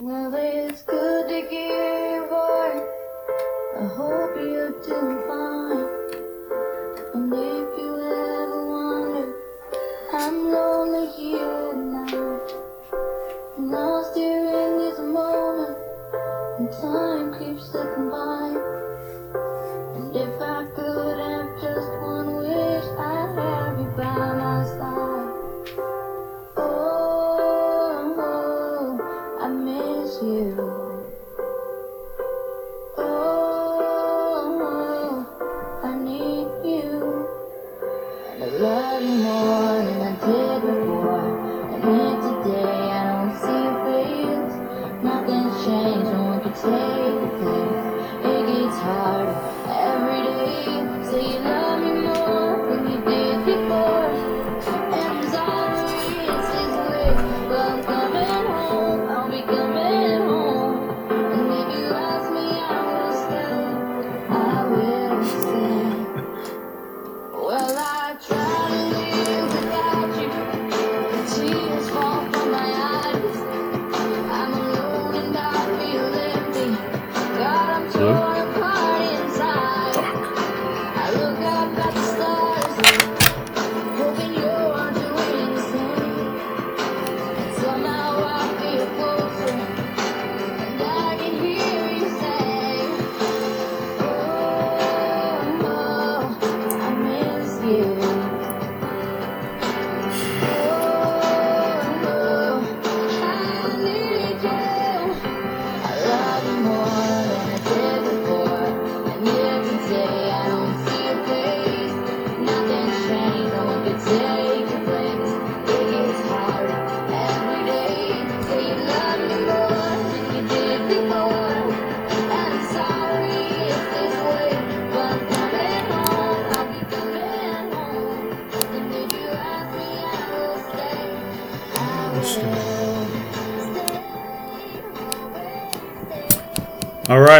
Well, it's good to hear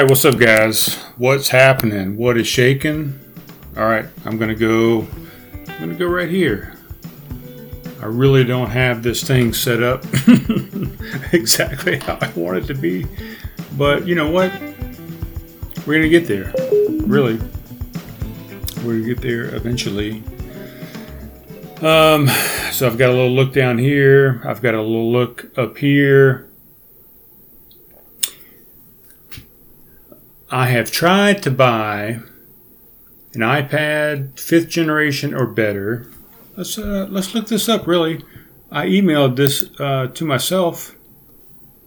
what's up, guys? What's happening? What is shaking? All right, I'm gonna go. I'm gonna go right here. I really don't have this thing set up exactly how I want it to be, but you know what? We're gonna get there. Really, we're gonna get there eventually. Um, so I've got a little look down here. I've got a little look up here. I have tried to buy an iPad fifth generation or better. Let's uh, let's look this up. Really, I emailed this uh, to myself.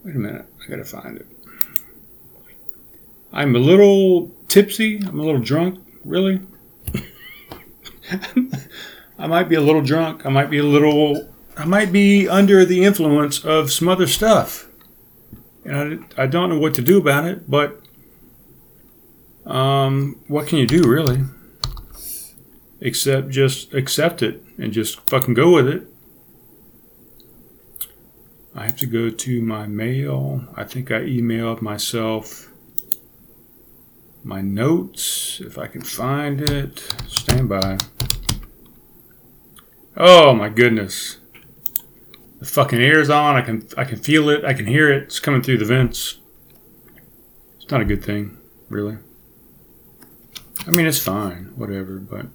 Wait a minute, I gotta find it. I'm a little tipsy. I'm a little drunk. Really, I might be a little drunk. I might be a little. I might be under the influence of some other stuff, and I, I don't know what to do about it. But um, what can you do, really? Except just accept it and just fucking go with it. I have to go to my mail. I think I emailed myself my notes if I can find it. Stand by. Oh my goodness. The fucking air's on. I can I can feel it. I can hear it. It's coming through the vents. It's not a good thing, really. I mean, it's fine, whatever, but.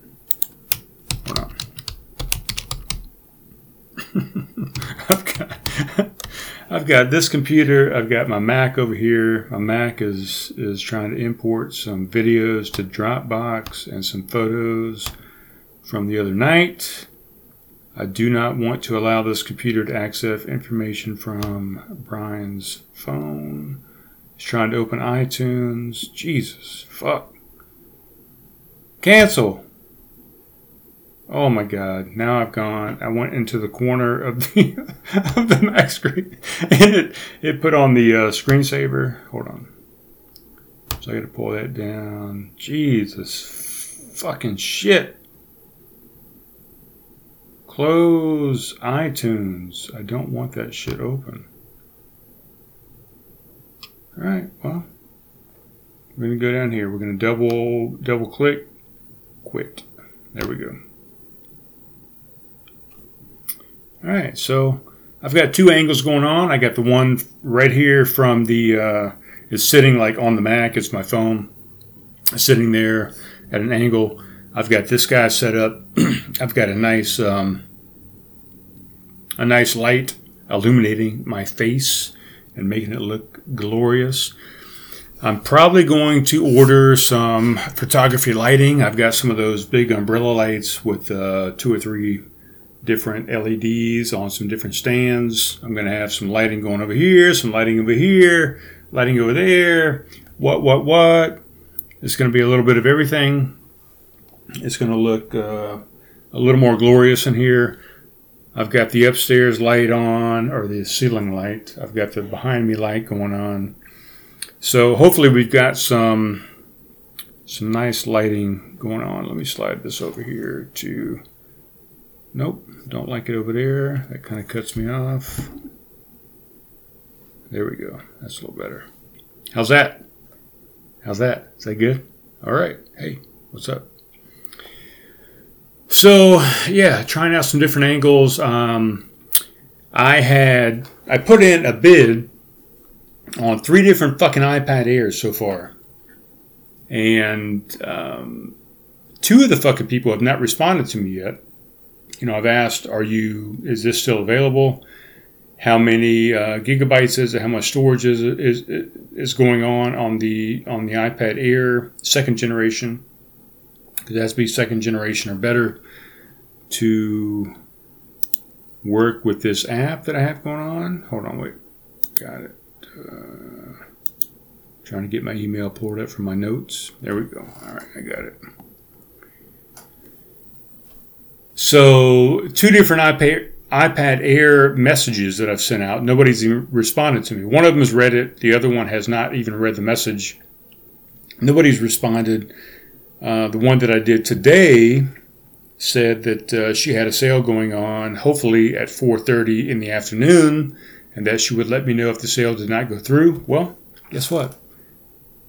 I've got I've got this computer. I've got my Mac over here. My Mac is is trying to import some videos to Dropbox and some photos from the other night. I do not want to allow this computer to access information from Brian's phone. He's trying to open iTunes. Jesus, fuck. Cancel. Oh my god! Now I've gone. I went into the corner of the of the Mac screen, and it it put on the uh, screensaver. Hold on. So I got to pull that down. Jesus, fucking shit. Close iTunes. I don't want that shit open. All right. Well, we're gonna go down here. We're gonna double double click. Quit. There we go. All right, so I've got two angles going on. I got the one right here from the uh, is sitting like on the Mac. It's my phone sitting there at an angle. I've got this guy set up. I've got a nice um, a nice light illuminating my face and making it look glorious. I'm probably going to order some photography lighting. I've got some of those big umbrella lights with uh, two or three different LEDs on some different stands. I'm going to have some lighting going over here, some lighting over here, lighting over there. What, what, what? It's going to be a little bit of everything. It's going to look uh, a little more glorious in here. I've got the upstairs light on, or the ceiling light. I've got the behind me light going on. So hopefully we've got some some nice lighting going on. Let me slide this over here to. Nope, don't like it over there. That kind of cuts me off. There we go. That's a little better. How's that? How's that? Is that good? All right. Hey, what's up? So yeah, trying out some different angles. Um, I had I put in a bid on three different fucking iPad Airs so far, and um, two of the fucking people have not responded to me yet. You know, I've asked, "Are you? Is this still available? How many uh, gigabytes is it? How much storage is is is going on on the on the iPad Air second generation?" It has to be second generation or better to work with this app that I have going on. Hold on, wait. Got it. Uh, trying to get my email pulled up from my notes. There we go. All right, I got it. So, two different iPad, iPad Air messages that I've sent out. Nobody's even responded to me. One of them has read it, the other one has not even read the message. Nobody's responded uh, the one that I did today said that uh, she had a sale going on, hopefully at 4:30 in the afternoon, and that she would let me know if the sale did not go through. Well, guess what?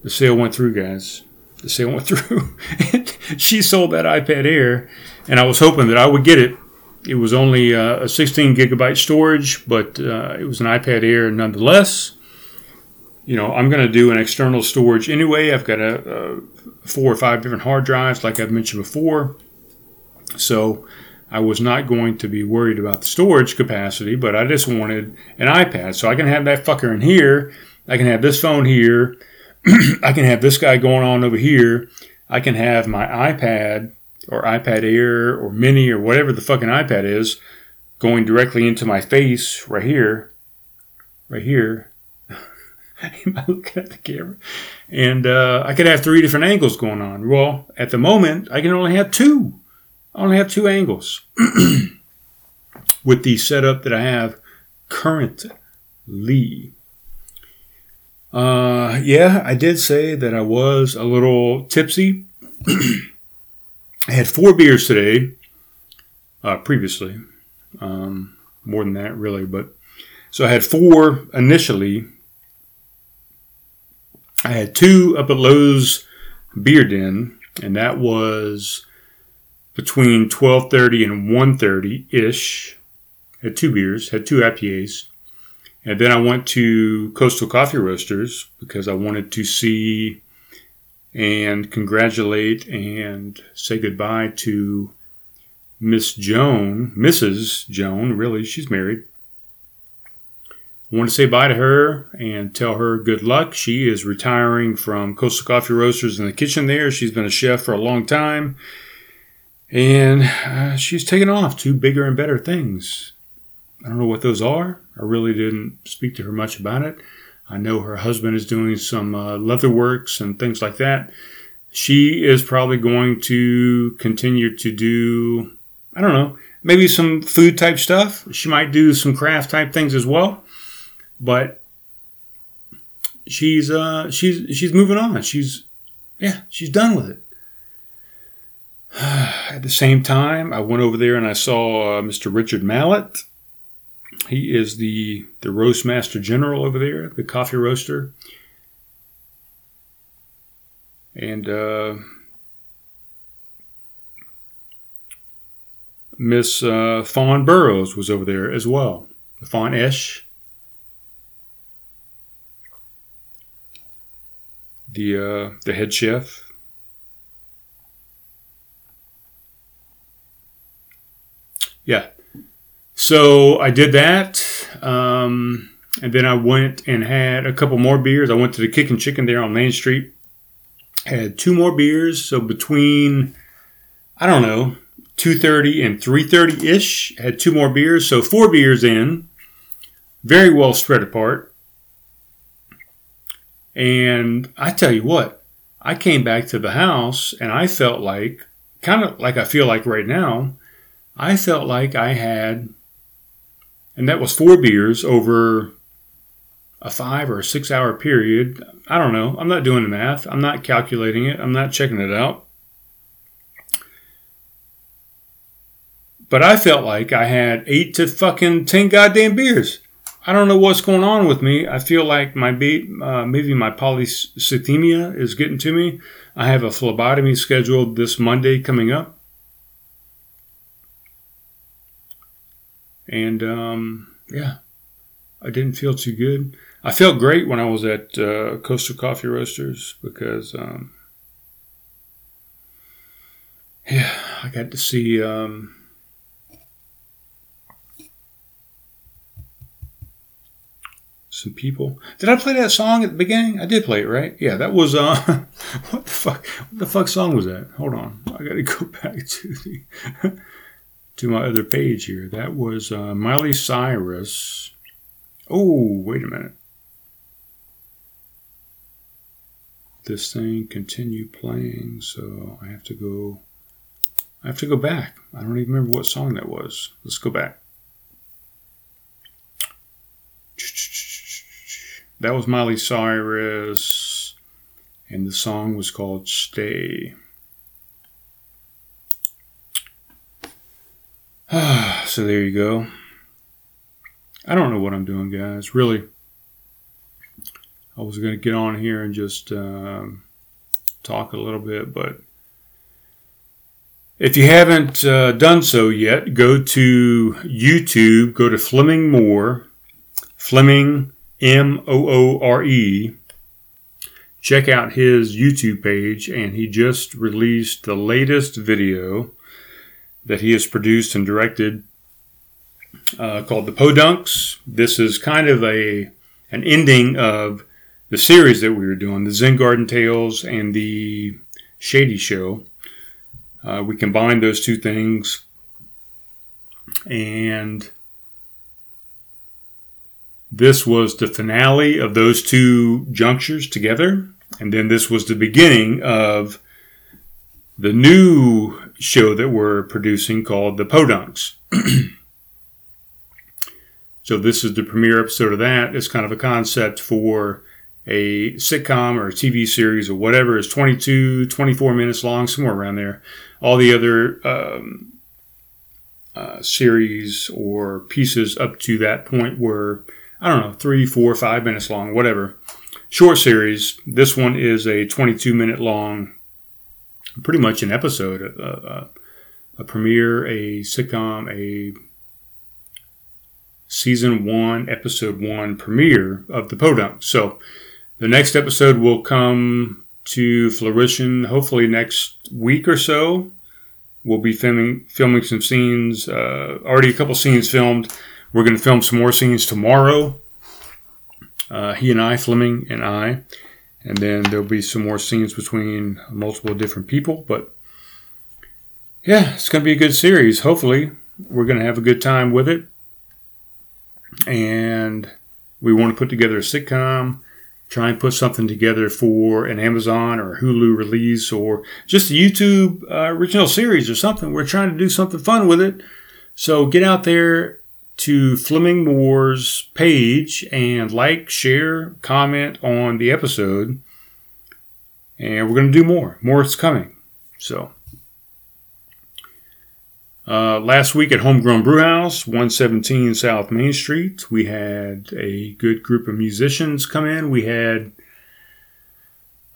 The sale went through, guys. The sale went through. she sold that iPad Air, and I was hoping that I would get it. It was only uh, a 16 gigabyte storage, but uh, it was an iPad Air nonetheless you know, I'm going to do an external storage anyway. I've got a, a, four or five different hard drives, like I've mentioned before. So I was not going to be worried about the storage capacity, but I just wanted an iPad. So I can have that fucker in here. I can have this phone here. I can have this guy going on over here. I can have my iPad or iPad Air or Mini or whatever the fucking iPad is going directly into my face right here. Right here Am I looking at the camera? And uh, I could have three different angles going on. Well, at the moment, I can only have two. I only have two angles with the setup that I have currently. Uh, yeah, I did say that I was a little tipsy. I had four beers today, uh, previously. Um, more than that, really. But so I had four initially I had two up at Lowe's Beer Den, and that was between 12:30 and 1:30 ish. Had two beers, had two IPAs, and then I went to Coastal Coffee Roasters because I wanted to see and congratulate and say goodbye to Miss Joan, Mrs. Joan. Really, she's married. I want to say bye to her and tell her good luck. She is retiring from Coastal Coffee Roasters in the kitchen there. She's been a chef for a long time. And uh, she's taken off to bigger and better things. I don't know what those are. I really didn't speak to her much about it. I know her husband is doing some uh, leather works and things like that. She is probably going to continue to do, I don't know, maybe some food type stuff. She might do some craft type things as well but she's uh she's she's moving on. She's yeah, she's done with it. At the same time, I went over there and I saw uh, Mr. Richard Mallett. He is the the roast master general over there, the coffee roaster, and uh, Miss uh, Fawn Burrows was over there as well. font Esh. The uh, the head chef. Yeah. So I did that. Um, and then I went and had a couple more beers. I went to the Kickin' Chicken there on Main Street. Had two more beers. So between, I don't know, 2.30 and 3.30-ish, had two more beers. So four beers in. Very well spread apart. And I tell you what, I came back to the house and I felt like, kind of like I feel like right now, I felt like I had, and that was four beers over a five or a six hour period. I don't know. I'm not doing the math. I'm not calculating it. I'm not checking it out. But I felt like I had eight to fucking ten goddamn beers. I don't know what's going on with me. I feel like my uh, maybe my polycythemia is getting to me. I have a phlebotomy scheduled this Monday coming up. And um, yeah, I didn't feel too good. I felt great when I was at uh, Coastal Coffee Roasters because, um, yeah, I got to see um, some people. Did I play that song at the beginning? I did play it, right? Yeah, that was uh, what the fuck? What the fuck song was that? Hold on, I got to go back to the to my other page here. That was uh, Miley Cyrus. Oh, wait a minute. This thing continue playing, so I have to go. I have to go back. I don't even remember what song that was. Let's go back. That was Miley Cyrus, and the song was called Stay. so there you go. I don't know what I'm doing, guys. Really, I was going to get on here and just um, talk a little bit, but if you haven't uh, done so yet, go to YouTube, go to Fleming Moore, Fleming M O O R E. Check out his YouTube page, and he just released the latest video that he has produced and directed uh, called the Podunks. This is kind of a an ending of the series that we were doing, the Zen Garden Tales and the Shady Show. Uh, we combined those two things, and this was the finale of those two junctures together. And then this was the beginning of the new show that we're producing called The Podunks. so this is the premiere episode of that. It's kind of a concept for a sitcom or a TV series or whatever is 22, 24 minutes long, somewhere around there. All the other um, uh, series or pieces up to that point were I don't know, three, four, five minutes long, whatever. Short series. This one is a 22 minute long, pretty much an episode, a, a, a premiere, a sitcom, a season one, episode one premiere of the Podunk. So the next episode will come to fruition hopefully next week or so. We'll be filming filming some scenes. Uh, already a couple scenes filmed we're going to film some more scenes tomorrow. Uh, he and I, Fleming and I. And then there'll be some more scenes between multiple different people. But yeah, it's going to be a good series. Hopefully, we're going to have a good time with it. And we want to put together a sitcom, try and put something together for an Amazon or Hulu release or just a YouTube uh, original series or something. We're trying to do something fun with it. So get out there to Fleming Moore's page and like, share, comment on the episode. And we're going to do more. More is coming. So, uh, last week at Homegrown Brewhouse, 117 South Main Street, we had a good group of musicians come in. We had,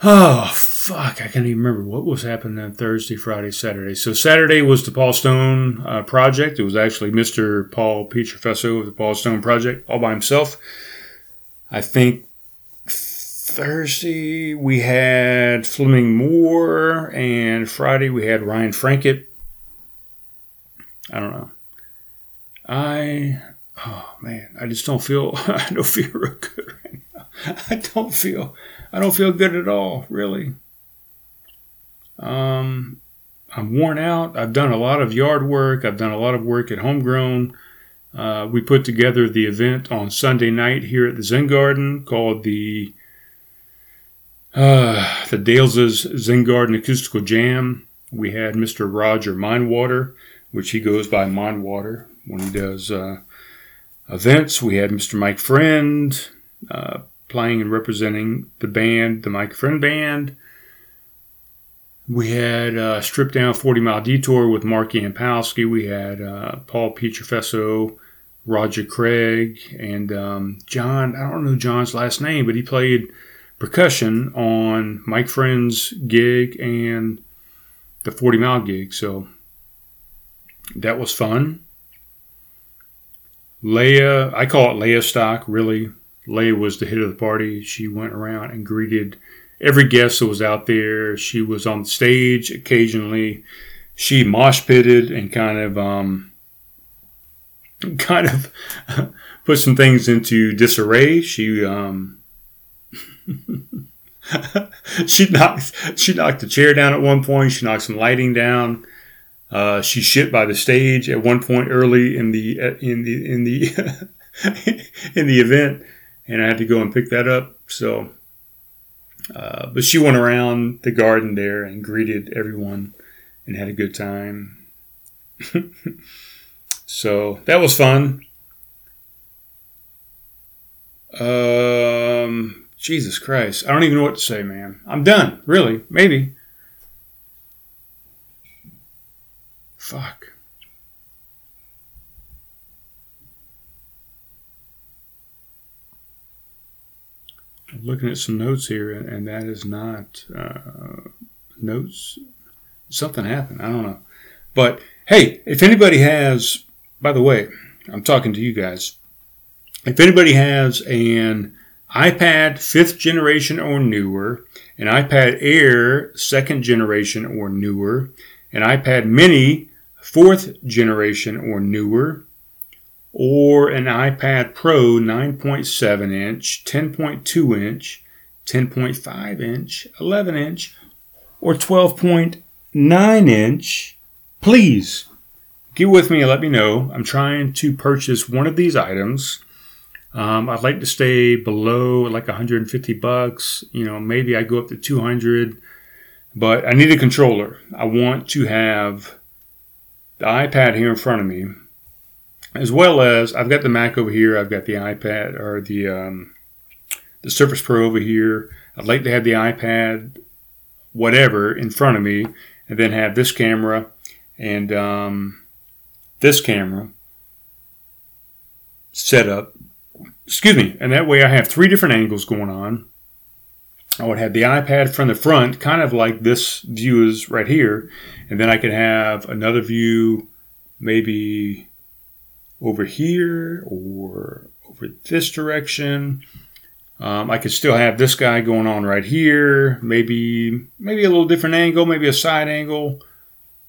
oh, fuck, I can't even remember what was happening on Thursday, Friday, Saturday. So Saturday was the Paul Stone uh, project. It was actually Mr. Paul Pietrafesso of the Paul Stone project all by himself. I think Thursday we had Fleming Moore, and Friday we had Ryan Frankett. I don't know. I oh man, I just don't feel I don't feel real good. I don't feel I don't feel good at all, really. Um, I'm worn out. I've done a lot of yard work. I've done a lot of work at homegrown. Uh, we put together the event on Sunday night here at the Zen Garden called the uh, the Dales' Zen Garden Acoustical Jam. We had Mr. Roger Mindwater, which he goes by Mindwater when he does uh, events. We had Mr. Mike Friend uh, playing and representing the band, the Mike Friend Band. We had uh, Stripped Down 40 Mile Detour with Mark Yampowski. We had uh, Paul Pietrafesso, Roger Craig, and um, John. I don't know John's last name, but he played percussion on Mike Friend's gig and the 40 Mile gig. So that was fun. Leah, I call it Leah stock, really. Leah was the hit of the party. She went around and greeted every guest that was out there. She was on stage occasionally. She mosh pitted and kind of, um, kind of put some things into disarray. She, um, she knocked she knocked the chair down at one point. She knocked some lighting down. Uh, she shit by the stage at one point early in the in the in the in the event, and I had to go and pick that up. So, uh, but she went around the garden there and greeted everyone and had a good time. so that was fun. Um, Jesus Christ, I don't even know what to say, man. I'm done. Really, maybe. Fuck. Looking at some notes here, and that is not uh, notes. Something happened. I don't know. But hey, if anybody has, by the way, I'm talking to you guys. If anybody has an iPad fifth generation or newer, an iPad Air second generation or newer, an iPad Mini fourth generation or newer, or an iPad Pro 9.7 inch, 10.2 inch, 10.5 inch, 11 inch, or 12.9 inch, please get with me and let me know. I'm trying to purchase one of these items. Um, I'd like to stay below like 150 bucks. You know, maybe I go up to 200, but I need a controller. I want to have the iPad here in front of me, as well as I've got the Mac over here. I've got the iPad or the um, the Surface Pro over here. I'd like to have the iPad, whatever, in front of me, and then have this camera and um, this camera set up. Excuse me, and that way I have three different angles going on. I would have the iPad from the front, kind of like this view is right here, and then I could have another view maybe over here or over this direction. Um, I could still have this guy going on right here, maybe maybe a little different angle, maybe a side angle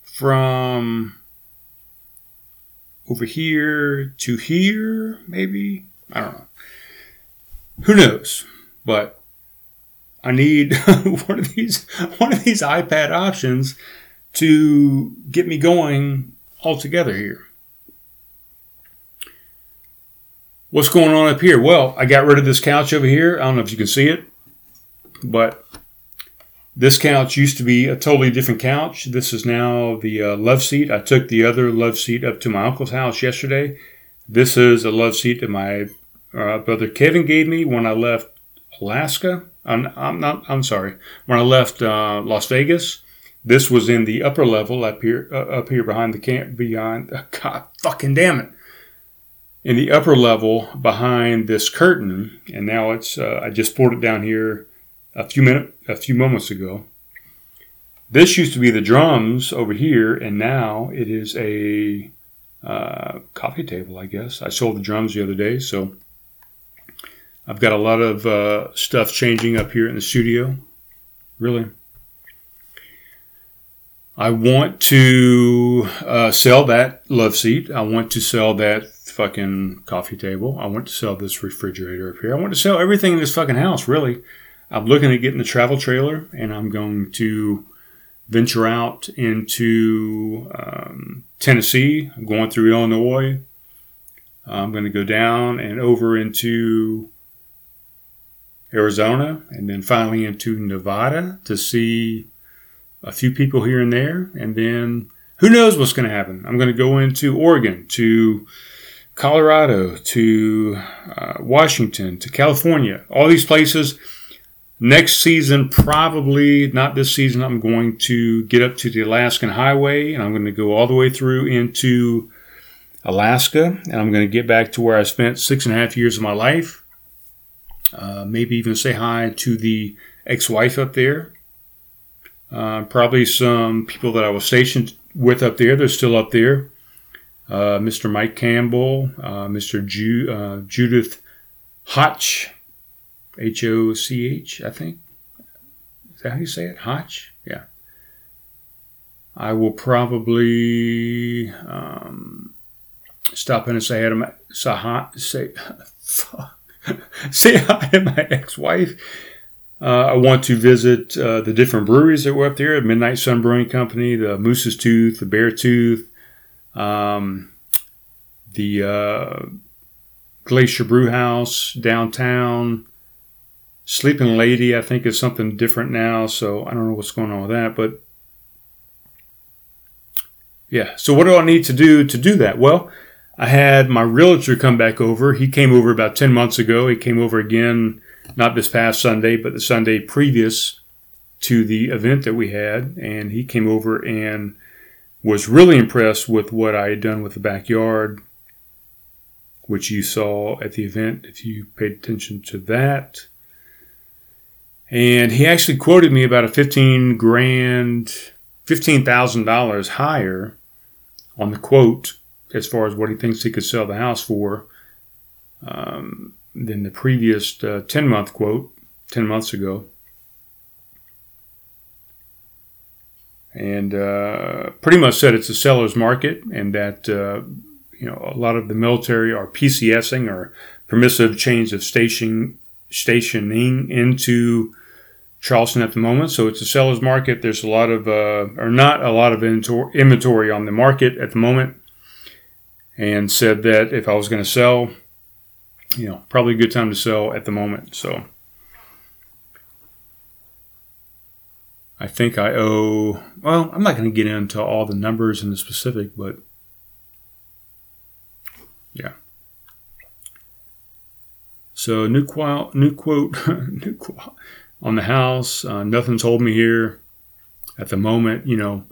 from over here to here, maybe. I don't know. Who knows? But I need one of these one of these iPad options to get me going all together here. What's going on up here? Well, I got rid of this couch over here. I don't know if you can see it, but this couch used to be a totally different couch. This is now the uh, love seat. I took the other love seat up to my uncle's house yesterday. This is a love seat that my uh, brother Kevin gave me when I left Alaska. I'm, I'm not. I'm sorry. When I left uh, Las Vegas, this was in the upper level up here, uh, up here behind the camp, beyond. God, fucking damn it! In the upper level behind this curtain, and now it's. Uh, I just poured it down here a few minutes, a few moments ago. This used to be the drums over here, and now it is a uh, coffee table, I guess. I sold the drums the other day, so I've got a lot of uh, stuff changing up here in the studio. Really. I want to uh, sell that love seat. I want to sell that fucking coffee table. I want to sell this refrigerator up here. I want to sell everything in this fucking house, really. I'm looking at getting the travel trailer and I'm going to venture out into um, Tennessee. I'm going through Illinois. I'm going to go down and over into Arizona and then finally into Nevada to see a few people here and there, and then who knows what's going to happen. I'm going to go into Oregon, to Colorado, to uh, Washington, to California, all these places. Next season, probably not this season, I'm going to get up to the Alaskan Highway and I'm going to go all the way through into Alaska and I'm going to get back to where I spent six and a half years of my life. Uh, maybe even say hi to the ex wife up there uh, probably some people that I was stationed with up there. They're still up there. Uh, Mr. Mike Campbell, uh, Mr. Ju- uh, Judith Hotch, H O C H, I think. Is that how you say it? Hotch? Yeah. I will probably um, stop in and say hi to my, say, say, hi to my ex-wife uh, I want to visit uh, the different breweries that were up there Midnight Sun Brewing Company, the Moose's Tooth, the Bear Tooth, um, the uh, Glacier Brew House downtown. Sleeping Lady, I think, is something different now, so I don't know what's going on with that. But yeah, so what do I need to do to do that? Well, I had my realtor come back over. He came over about 10 months ago. He came over again not this past Sunday, but the Sunday previous to the event that we had. And he came over and was really impressed with what I had done with the backyard, which you saw at the event if you paid attention to that. And he actually quoted me about a 15 grand, $15,000 higher on the quote as far as what he thinks he could sell the house for. Um, than the previous uh, 10 month quote 10 months ago. And uh, pretty much said it's a seller's market and that uh, you know a lot of the military are PCSing or permissive change of station, stationing into Charleston at the moment. So it's a seller's market. There's a lot of, uh, or not a lot of inventory on the market at the moment. And said that if I was going to sell, you know, probably a good time to sell at the moment. So I think I owe, well, I'm not going to get into all the numbers in the specific, but yeah. So new quote, new quote, new quote on the house. Uh, nothing's holding me here at the moment. You know,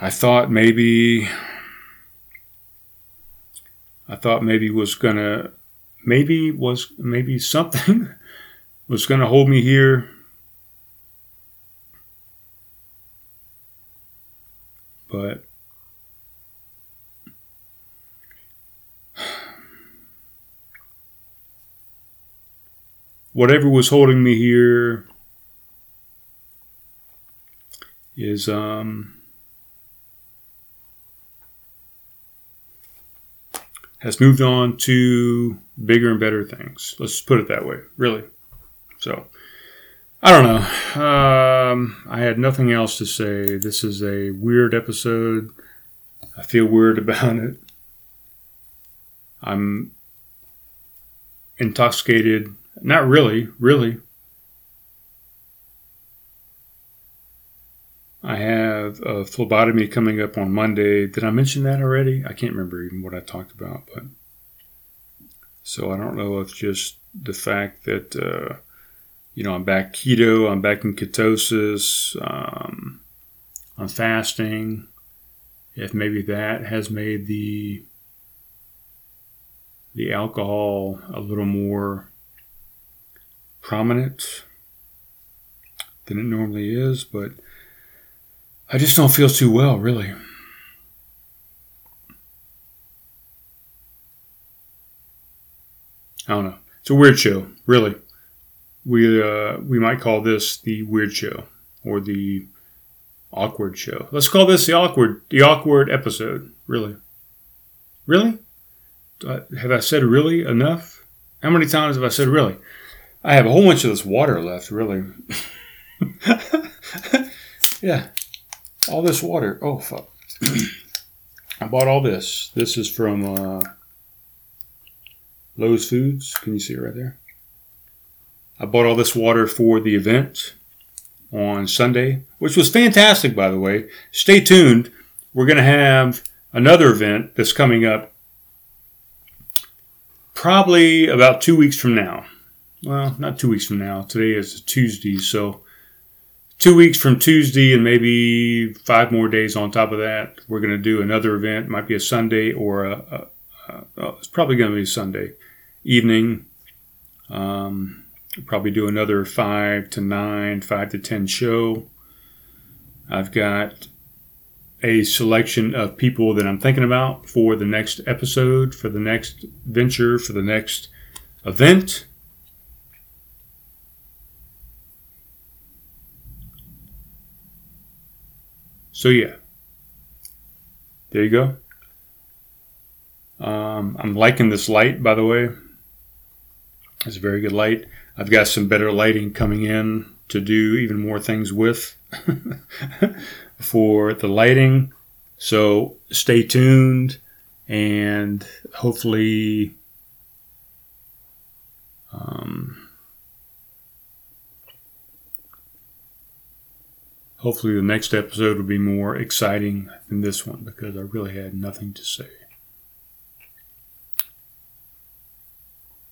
I thought maybe, I thought maybe was gonna maybe was maybe something was going to hold me here. But whatever was holding me here is um has moved on to bigger and better things. Let's put it that way, really. So, I don't know. Um, I had nothing else to say. This is a weird episode. I feel weird about it. I'm intoxicated. Not really, really. I have a phlebotomy coming up on Monday. Did I mention that already? I can't remember even what I talked about, but so I don't know if just the fact that uh, you know I'm back keto, I'm back in ketosis, um, I'm fasting. If maybe that has made the the alcohol a little more prominent than it normally is, but I just don't feel too well, really. I don't know. It's a weird show, really. We uh, we might call this the weird show or the awkward show. Let's call this the awkward the awkward episode. Really, really. Have I said really enough? How many times have I said really? I have a whole bunch of this water left. Really. yeah, all this water. Oh fuck! I bought all this. This is from. Uh, Lowe's Foods. Can you see it right there? I bought all this water for the event on Sunday, which was fantastic, by the way. Stay tuned. We're going to have another event that's coming up probably about two weeks from now. Well, not two weeks from now. Today is Tuesday, so two weeks from Tuesday and maybe five more days on top of that, we're going to do another event. It might be a Sunday or a, a, a oh, it's probably going to be Sunday evening. Um, probably do another five to nine, five to ten show. I've got a selection of people that I'm thinking about for the next episode, for the next venture, for the next event. So, yeah, there you go. Um, I'm liking this light, by the way. It's a very good light. I've got some better lighting coming in to do even more things with for the lighting. So stay tuned and hopefully hopefully the next episode will be more exciting than this one because I really had nothing to say.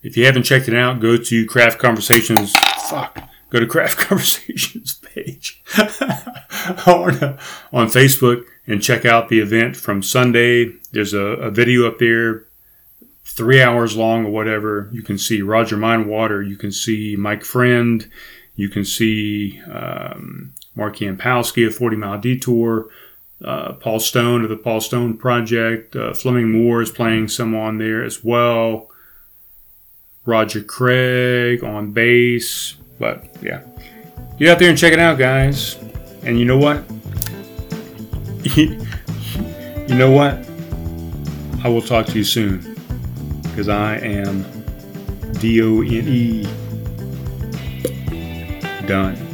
If you haven't checked it out, go to Craft Conversations. Fuck. Go to Craft Conversations page on, on Facebook and check out the event from Sunday. There's a, a video up there, three hours long or whatever. You can see Roger Minewater. You can see Mike Friend. You can see um, Mark Yampowski of 40 Mile Detour. Uh, Paul Stone of the Paul Stone Project. Uh, Fleming Moore is playing some on there as well. Roger Craig on bass. But yeah, get out there and check it out, guys. And you know what? you know what? I will talk to you soon because I am D O N E done.